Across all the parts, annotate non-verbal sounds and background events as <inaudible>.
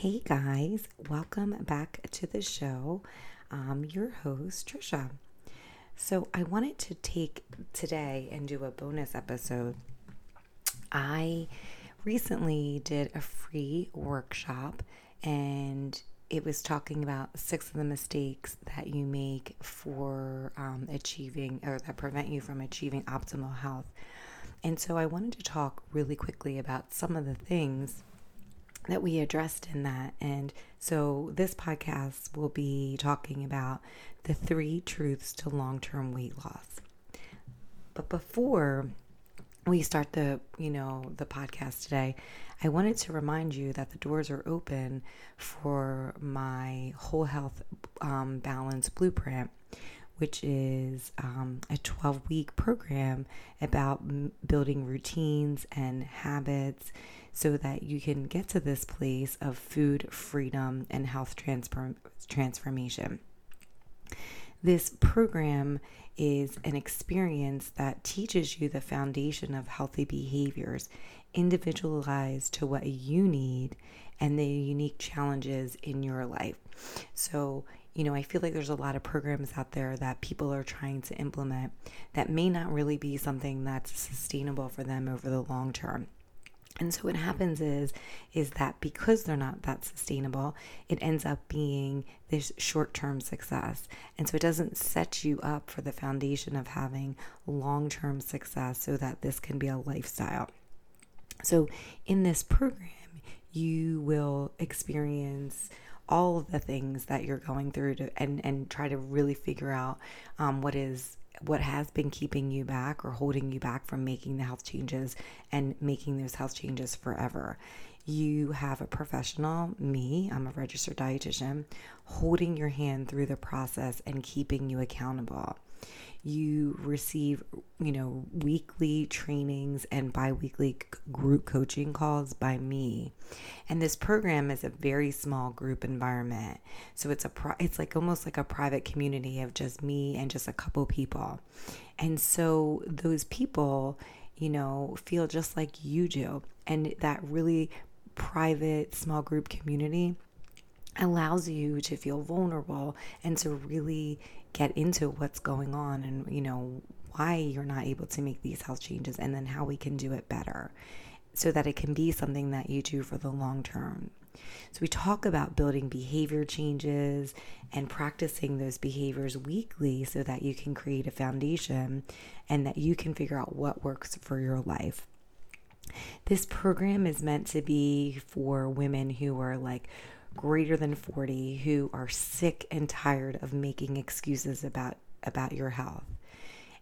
Hey guys, welcome back to the show. I'm your host, Trisha. So, I wanted to take today and do a bonus episode. I recently did a free workshop and it was talking about six of the mistakes that you make for um, achieving or that prevent you from achieving optimal health. And so I wanted to talk really quickly about some of the things that we addressed in that. And so this podcast will be talking about the three truths to long term weight loss. But before we start the you know the podcast today i wanted to remind you that the doors are open for my whole health um, balance blueprint which is um, a 12 week program about m- building routines and habits so that you can get to this place of food freedom and health transform- transformation this program is an experience that teaches you the foundation of healthy behaviors, individualized to what you need and the unique challenges in your life. So, you know, I feel like there's a lot of programs out there that people are trying to implement that may not really be something that's sustainable for them over the long term. And so what happens is is that because they're not that sustainable, it ends up being this short-term success. And so it doesn't set you up for the foundation of having long-term success so that this can be a lifestyle. So in this program, you will experience all of the things that you're going through to and and try to really figure out um, what is what has been keeping you back or holding you back from making the health changes and making those health changes forever. You have a professional, me, I'm a registered dietitian, holding your hand through the process and keeping you accountable you receive, you know, weekly trainings and bi-weekly group coaching calls by me. And this program is a very small group environment. So it's a it's like almost like a private community of just me and just a couple people. And so those people, you know, feel just like you do. And that really private small group community allows you to feel vulnerable and to really get into what's going on and you know why you're not able to make these health changes and then how we can do it better so that it can be something that you do for the long term. So, we talk about building behavior changes and practicing those behaviors weekly so that you can create a foundation and that you can figure out what works for your life. This program is meant to be for women who are like greater than 40 who are sick and tired of making excuses about about your health.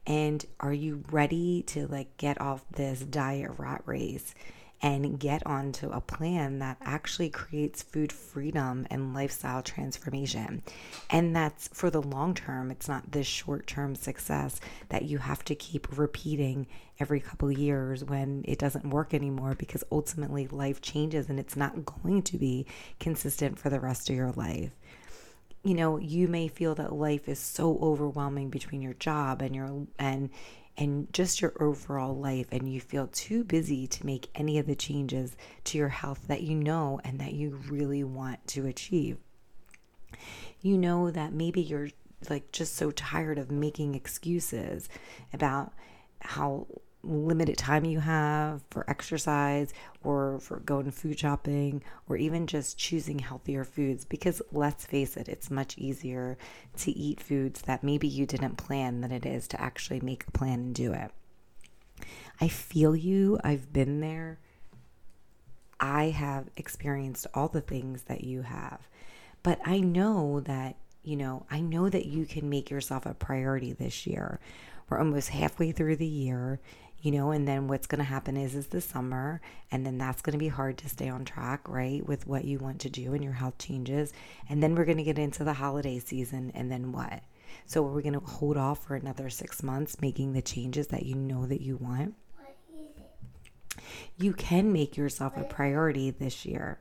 And are you ready to like get off this diet rat race and get onto a plan that actually creates food freedom and lifestyle transformation. And that's for the long term. It's not this short term success that you have to keep repeating every couple years when it doesn't work anymore because ultimately life changes and it's not going to be consistent for the rest of your life you know you may feel that life is so overwhelming between your job and your and and just your overall life, and you feel too busy to make any of the changes to your health that you know and that you really want to achieve. You know that maybe you're like just so tired of making excuses about how limited time you have for exercise or for going food shopping or even just choosing healthier foods. Because let's face it it's much easier to eat foods that maybe you didn't plan than it is to actually make a plan and do it. I feel you. I've been there. I have experienced all the things that you have. But i know that you know i know that you can make yourself a priority this year. We're almost halfway through the year you know and then what's going to happen is is the summer and then that's going to be hard to stay on track right with what you want to do and your health changes. And then we're going to get into the holiday season and then what? So are we're going to hold off for another 6 months making the changes that you know that you want. You can make yourself a priority this year.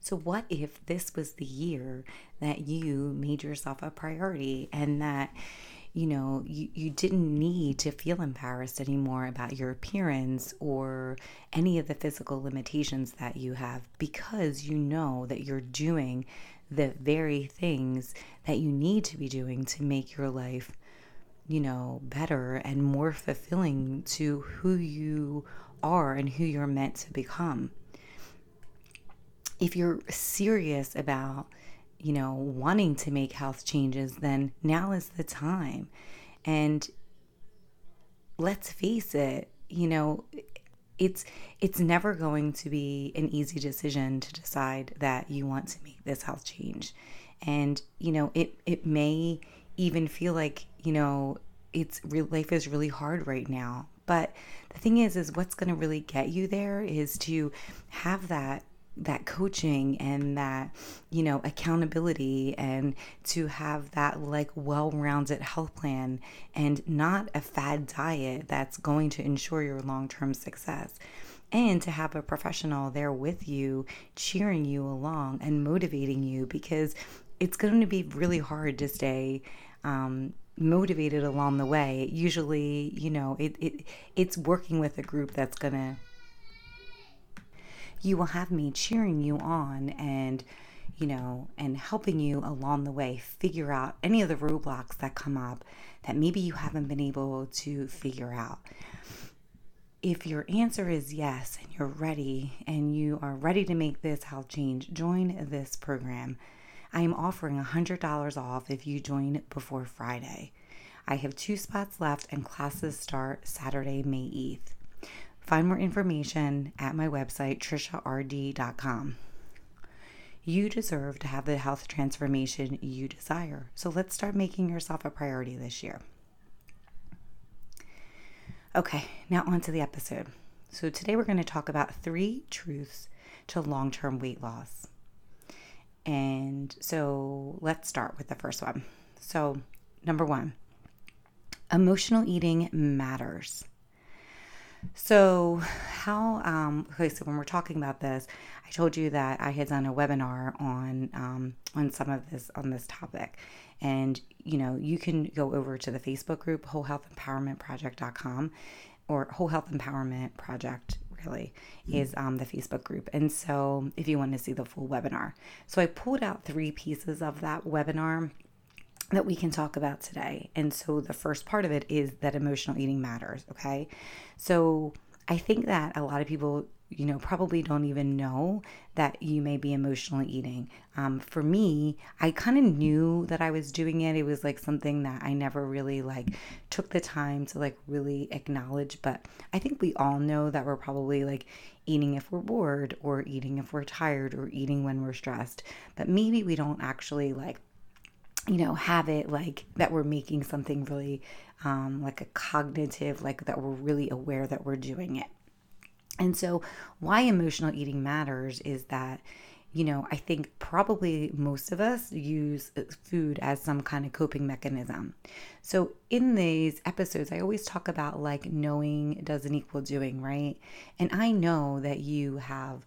So, what if this was the year that you made yourself a priority and that you know, you, you didn't need to feel embarrassed anymore about your appearance or any of the physical limitations that you have because you know that you're doing the very things that you need to be doing to make your life, you know, better and more fulfilling to who you are and who you're meant to become. If you're serious about you know, wanting to make health changes, then now is the time. And let's face it, you know, it's it's never going to be an easy decision to decide that you want to make this health change. And, you know, it it may even feel like, you know, it's real life is really hard right now. But the thing is is what's going to really get you there is to have that that coaching and that you know accountability and to have that like well-rounded health plan and not a fad diet that's going to ensure your long-term success. And to have a professional there with you cheering you along and motivating you because it's going to be really hard to stay um, motivated along the way. Usually you know it, it it's working with a group that's going to you will have me cheering you on and you know, and helping you along the way figure out any of the roadblocks that come up that maybe you haven't been able to figure out. If your answer is yes and you're ready and you are ready to make this health change, join this program. I am offering $100 off if you join before Friday. I have two spots left and classes start Saturday, May 8th. Find more information at my website, triciard.com. You deserve to have the health transformation you desire. So let's start making yourself a priority this year. Okay, now on to the episode. So today we're going to talk about three truths to long term weight loss. And so let's start with the first one. So, number one, emotional eating matters. So, how, um, okay, so when we're talking about this, I told you that I had done a webinar on, um, on some of this, on this topic. And, you know, you can go over to the Facebook group, Whole Health Empowerment Project.com or Whole Health Empowerment Project really is um, the Facebook group. And so if you want to see the full webinar. So I pulled out three pieces of that webinar that we can talk about today. And so the first part of it is that emotional eating matters, okay? So I think that a lot of people, you know, probably don't even know that you may be emotionally eating. Um, for me, I kind of knew that I was doing it. It was like something that I never really like took the time to like really acknowledge. But I think we all know that we're probably like eating if we're bored or eating if we're tired or eating when we're stressed. But maybe we don't actually like you know, have it like that we're making something really um, like a cognitive, like that we're really aware that we're doing it. And so, why emotional eating matters is that, you know, I think probably most of us use uh, food as some kind of coping mechanism. So, in these episodes, I always talk about like knowing doesn't equal doing, right? And I know that you have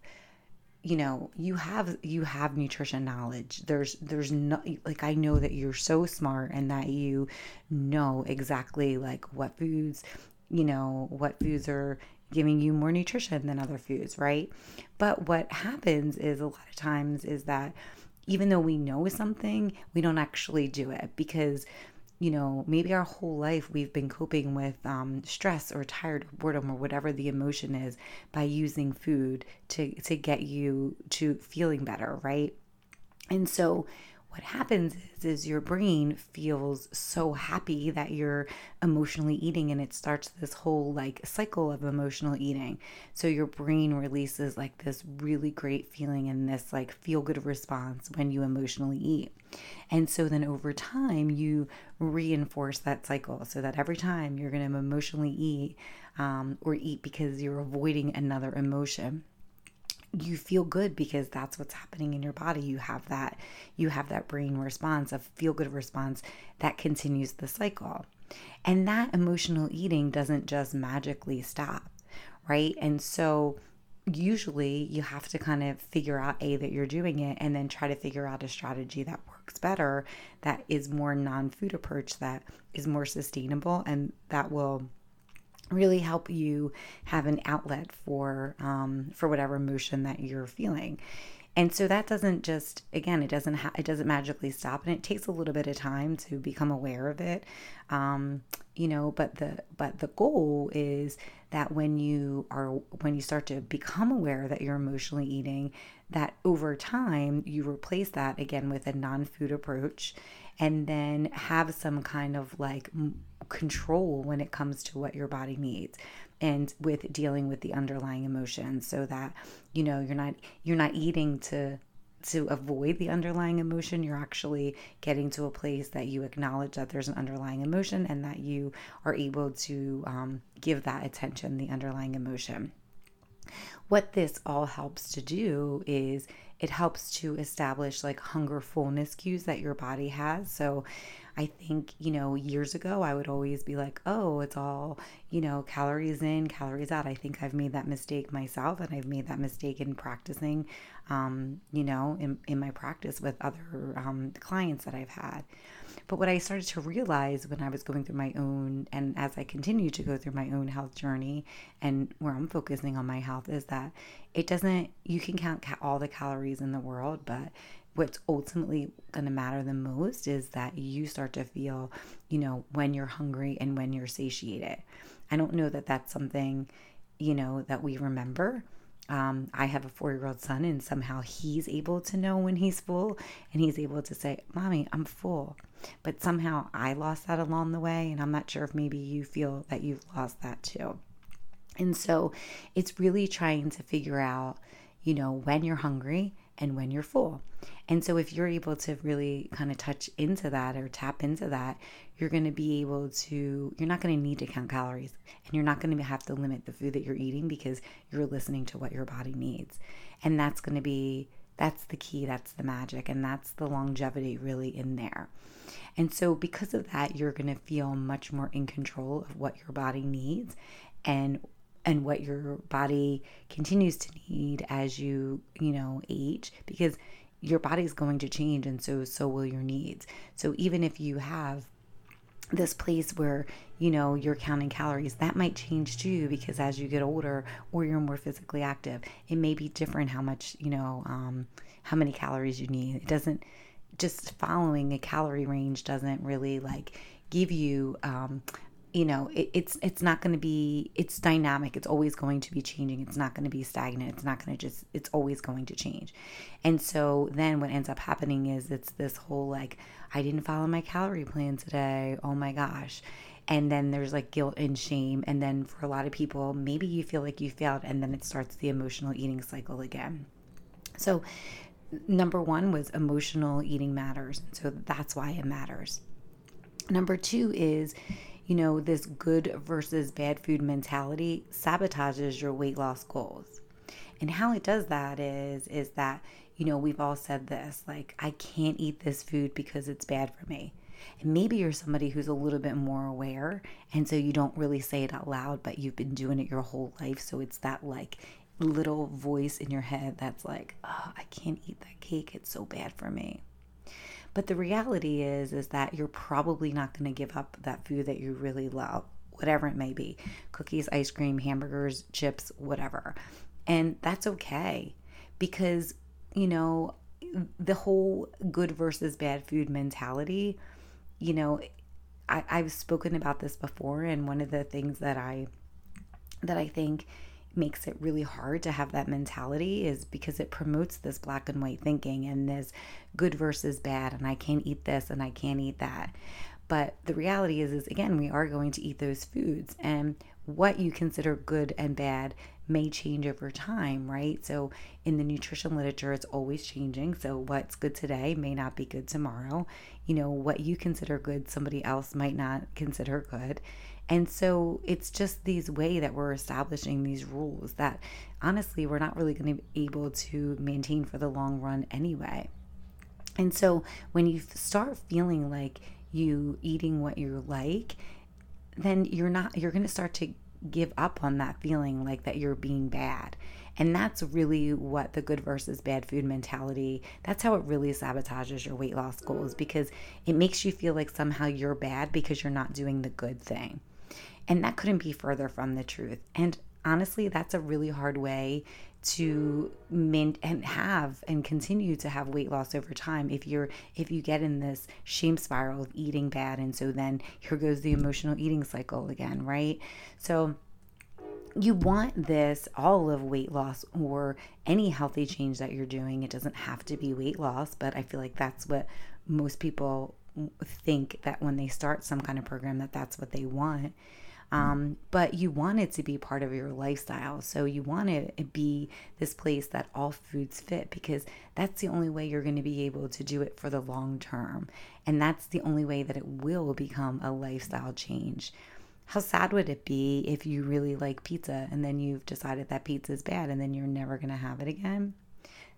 you know you have you have nutrition knowledge. There's there's no like i know that you're so smart and that you know exactly like what foods you know what foods are giving you more nutrition than other foods right? But what happens is a lot of times is that even though we know something we don't actually do it because you know, maybe our whole life we've been coping with um, stress or tired or boredom or whatever the emotion is by using food to to get you to feeling better, right? And so what happens is, is your brain feels so happy that you're emotionally eating and it starts this whole like cycle of emotional eating. So your brain releases like this really great feeling and this like feel good response when you emotionally eat. And so then over time you reinforce that cycle so that every time you're going to emotionally eat um, or eat because you're avoiding another emotion you feel good because that's what's happening in your body. You have that you have that brain response a feel good response that continues the cycle. And that emotional eating doesn't just magically stop right? And so usually you have to kind of figure out a that you're doing it and then try to figure out a strategy that works better that is more non-food approach that is more sustainable and that will really help you have an outlet for um, for whatever emotion that you're feeling. And so that doesn't just again it doesn't ha- it doesn't magically stop and it takes a little bit of time to become aware of it. Um, you know but the but the goal is that when you are when you start to become aware that you're emotionally eating that over time you replace that again with a non-food approach and then have some kind of like control when it comes to what your body needs and with dealing with the underlying emotions so that you know you're not you're not eating to to avoid the underlying emotion. You're actually getting to a place that you acknowledge that there's an underlying emotion and that you are able to um, give that attention the underlying emotion. What this all helps to do is it helps to establish like hunger fullness cues that your body has so I think, you know, years ago, I would always be like, oh, it's all, you know, calories in, calories out. I think I've made that mistake myself and I've made that mistake in practicing, um, you know, in, in my practice with other um, clients that I've had. But what I started to realize when I was going through my own, and as I continue to go through my own health journey, and where I'm focusing on my health, is that it doesn't, you can count all the calories in the world, but what's ultimately going to matter the most is that you start to feel, you know, when you're hungry and when you're satiated. I don't know that that's something, you know, that we remember. Um, I have a four year old son, and somehow he's able to know when he's full and he's able to say, Mommy, I'm full. But somehow I lost that along the way, and I'm not sure if maybe you feel that you've lost that too. And so it's really trying to figure out, you know, when you're hungry and when you're full. And so, if you're able to really kind of touch into that or tap into that, you're going to be able to, you're not going to need to count calories and you're not going to have to limit the food that you're eating because you're listening to what your body needs. And that's going to be, that's the key, that's the magic, and that's the longevity really in there. And so, because of that, you're going to feel much more in control of what your body needs and and what your body continues to need as you, you know, age because your body's going to change and so so will your needs. So even if you have this place where you know you're counting calories that might change too because as you get older or you're more physically active it may be different how much you know um, how many calories you need. It doesn't just following a calorie range doesn't really like give you um, you know it, it's it's not going to be it's dynamic it's always going to be changing it's not going to be stagnant it's not going to just it's always going to change. And so then what ends up happening is it's this whole like i didn't follow my calorie plan today oh my gosh. And then there's like guilt and shame and then for a lot of people maybe you feel like you failed and then it starts the emotional eating cycle again. So number one was emotional eating matters so that's why it matters. Number two is you know, this good versus bad food mentality sabotages your weight loss goals. And how it does that is is that, you know, we've all said this, like I can't eat this food because it's bad for me. And maybe you're somebody who's a little bit more aware and so you don't really say it out loud, but you've been doing it your whole life, so it's that like little voice in your head that's like, "Oh, I can't eat that cake. It's so bad for me." But the reality is is that you're probably not going to give up that food that you really love, whatever it may be. Cookies, ice cream, hamburgers, chips, whatever. And that's okay because, you know, the whole good versus bad food mentality, you know, I, I've spoken about this before, and one of the things that I that I think makes it really hard to have that mentality is because it promotes this black and white thinking and this good versus bad and I can't eat this and I can't eat that. But the reality is is again we are going to eat those foods and what you consider good and bad may change over time, right? So in the nutrition literature it's always changing. So what's good today may not be good tomorrow. You know, what you consider good somebody else might not consider good. And so it's just these way that we're establishing these rules that honestly we're not really going to be able to maintain for the long run anyway. And so when you start feeling like you eating what you like, then you're not you're going to start to give up on that feeling like that you're being bad. And that's really what the good versus bad food mentality, that's how it really sabotages your weight loss goals because it makes you feel like somehow you're bad because you're not doing the good thing. And that couldn't be further from the truth. And honestly, that's a really hard way to mint and have and continue to have weight loss over time if you're if you get in this shame spiral of eating bad. And so then here goes the emotional eating cycle again right? So you want this all of weight loss or any healthy change that you're doing. It doesn't have to be weight loss but i feel like that's what most people think that when they start some kind of program that that's what they want um, but you want it to be part of your lifestyle. So you want it to be this place that all foods fit because that's the only way you're going to be able to do it for the long term. And that's the only way that it will become a lifestyle change. How sad would it be if you really like pizza and then you've decided that pizza is bad and then you're never going to have it again?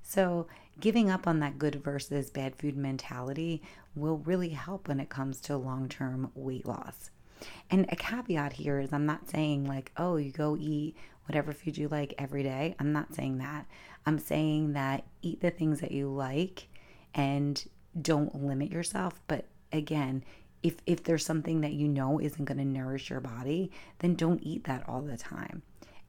So, giving up on that good versus bad food mentality will really help when it comes to long term weight loss. And a caveat here is I'm not saying like, oh, you go eat whatever food you like every day. I'm not saying that. I'm saying that eat the things that you like and don't limit yourself. But again, if if there's something that you know isn't going to nourish your body, then don't eat that all the time.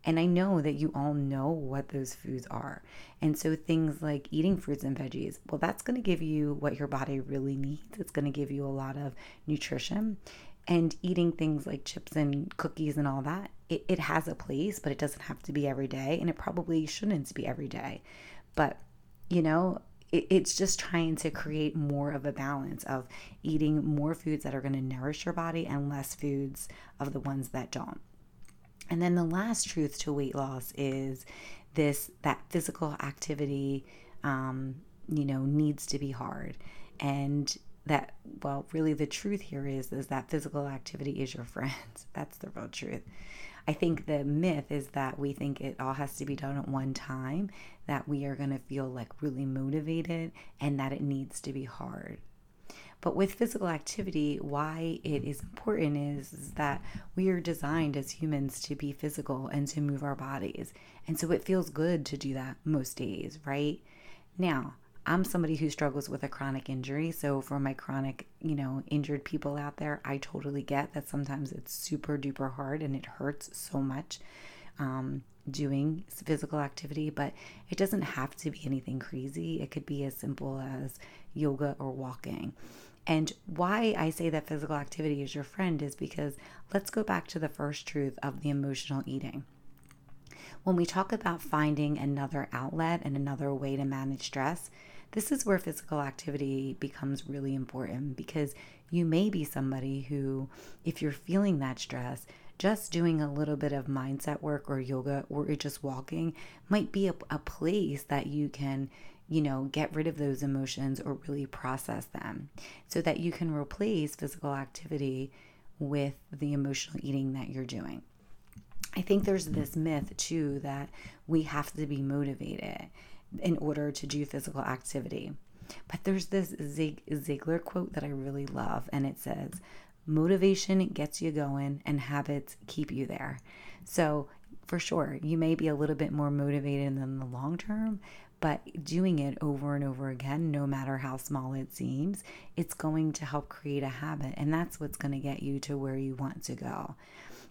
And I know that you all know what those foods are. And so things like eating fruits and veggies, well, that's going to give you what your body really needs. It's going to give you a lot of nutrition and eating things like chips and cookies and all that it, it has a place but it doesn't have to be every day and it probably shouldn't be every day but you know it, it's just trying to create more of a balance of eating more foods that are going to nourish your body and less foods of the ones that don't and then the last truth to weight loss is this that physical activity um, you know needs to be hard. And that well really the truth here is is that physical activity is your <laughs> friend that's the real truth. I think the myth is that we think it all has to be done at one time that we are going to feel like really motivated and that it needs to be hard but with physical activity, why it is important is, is, that we are designed as humans to be physical and to move our bodies. And so it feels good to do that most days, right? Now, I'm somebody who struggles with a chronic injury. So, for my chronic, you know, injured people out there, I totally get that sometimes it's super duper hard and it hurts so much um, doing physical activity, but it doesn't have to be anything crazy. It could be as simple as yoga or walking. And why I say that physical activity is your friend is because let's go back to the first truth of the emotional eating. When we talk about finding another outlet and another way to manage stress, this is where physical activity becomes really important because you may be somebody who, if you're feeling that stress, just doing a little bit of mindset work or yoga or just walking might be a, a place that you can you know, get rid of those emotions or really process them so that you can replace physical activity with the emotional eating that you're doing. I think there's mm-hmm. this myth too that we have to be motivated in order to do physical activity. But there's this Zig- Ziglar quote that I really love, and it says, Motivation gets you going, and habits keep you there. So, for sure, you may be a little bit more motivated in the long term, but doing it over and over again, no matter how small it seems, it's going to help create a habit, and that's what's going to get you to where you want to go.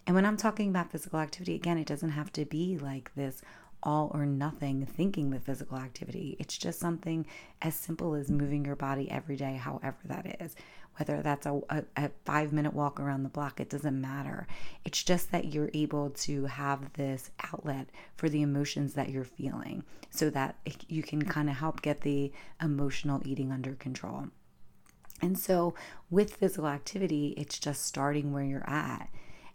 And when I'm talking about physical activity, again, it doesn't have to be like this all or nothing thinking with physical activity. It's just something as simple as moving your body every day, however that is. Whether that's a, a, a, five minute walk around the block, it doesn't matter. It's just that you're able to have this outlet for the emotions that you're feeling so that you can kind of help get the emotional eating under control. And so, with physical activity, it's just starting where you're at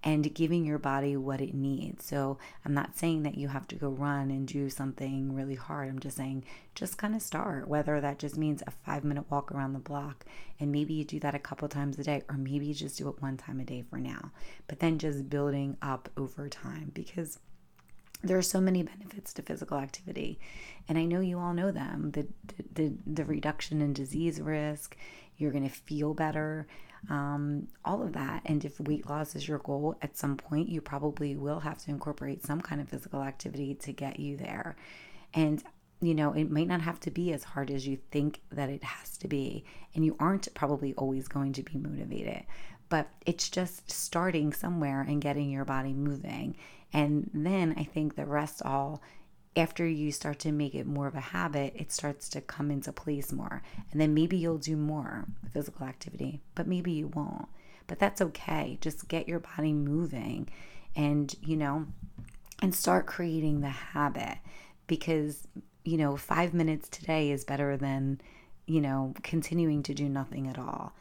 and giving your body what it needs. So I'm not saying that you have to go run and do something really hard. I'm just saying just kind of start, whether that just means a five minute walk around the block and maybe you do that a couple times a day, or maybe you just do it one time a day for now. But then just building up over time because there are so many benefits to physical activity. And i know you all know them the the, the reduction in disease risk you're going to feel better um, all of that. And if weight loss is your goal at some point you probably will have to incorporate some kind of physical activity to get you there. And you know it might not have to be as hard as you think that it has to be. And you aren't probably always going to be motivated. But it's just starting somewhere and getting your body moving and then I think the rest all, after you start to make it more of a habit, it starts to come into place more. And then maybe you'll do more physical activity, but maybe you won't. But that's okay. Just get your body moving and, you know, and start creating the habit because, you know, five minutes today is better than, you know, continuing to do nothing at all.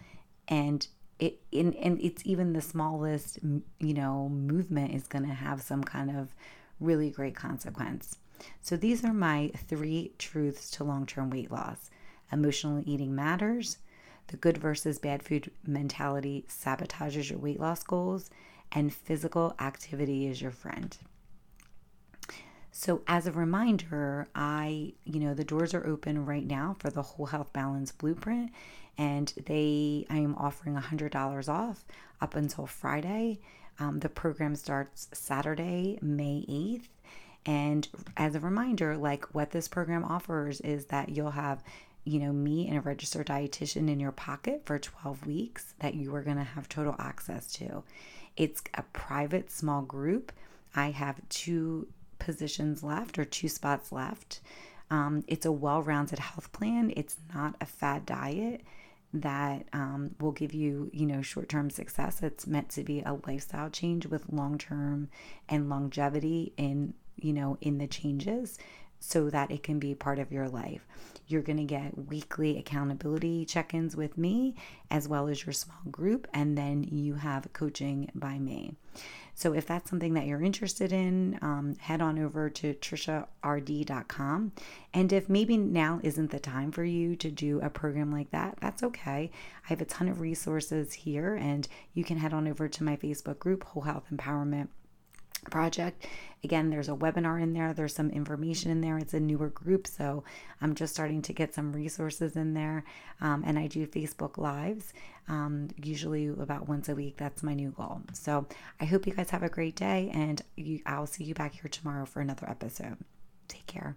And it in and it's even the smallest you know movement is going to have some kind of really great consequence. So these are my three truths to long-term weight loss. Emotional eating matters. The good versus bad food mentality sabotages your weight loss goals and physical activity is your friend. So as a reminder, I, you know, the doors are open right now for the Whole Health Balance Blueprint and they I am offering $100 off up until Friday. Um, the program starts Saturday, May 8th. And as a reminder, like what this program offers is that you'll have, you know, me and a registered dietitian in your pocket for 12 weeks that you are going to have total access to. It's a private small group. I have two positions left or two spots left. Um, it's a well rounded health plan, it's not a fad diet that um, will give you, you know, short term success. It's meant to be a lifestyle change with long term and longevity in, you know, in the changes so that it can be part of your life. You're going to get weekly accountability check ins with me, as well as your small group, and then you have coaching by me. So if that's something that you're interested in, um, head on over to triciard.com. And if maybe now isn't the time for you to do a program like that, that's okay. I have a ton of resources here, and you can head on over to my Facebook group, Whole Health Empowerment project. Again, there's a webinar in there, there's some information in there. It's a newer group, so I'm just starting to get some resources in there. Um, and I do Facebook Lives, um, usually about once a week. That's my new goal. So I hope you guys have a great day, and you, I'll see you back here tomorrow for another episode. Take care.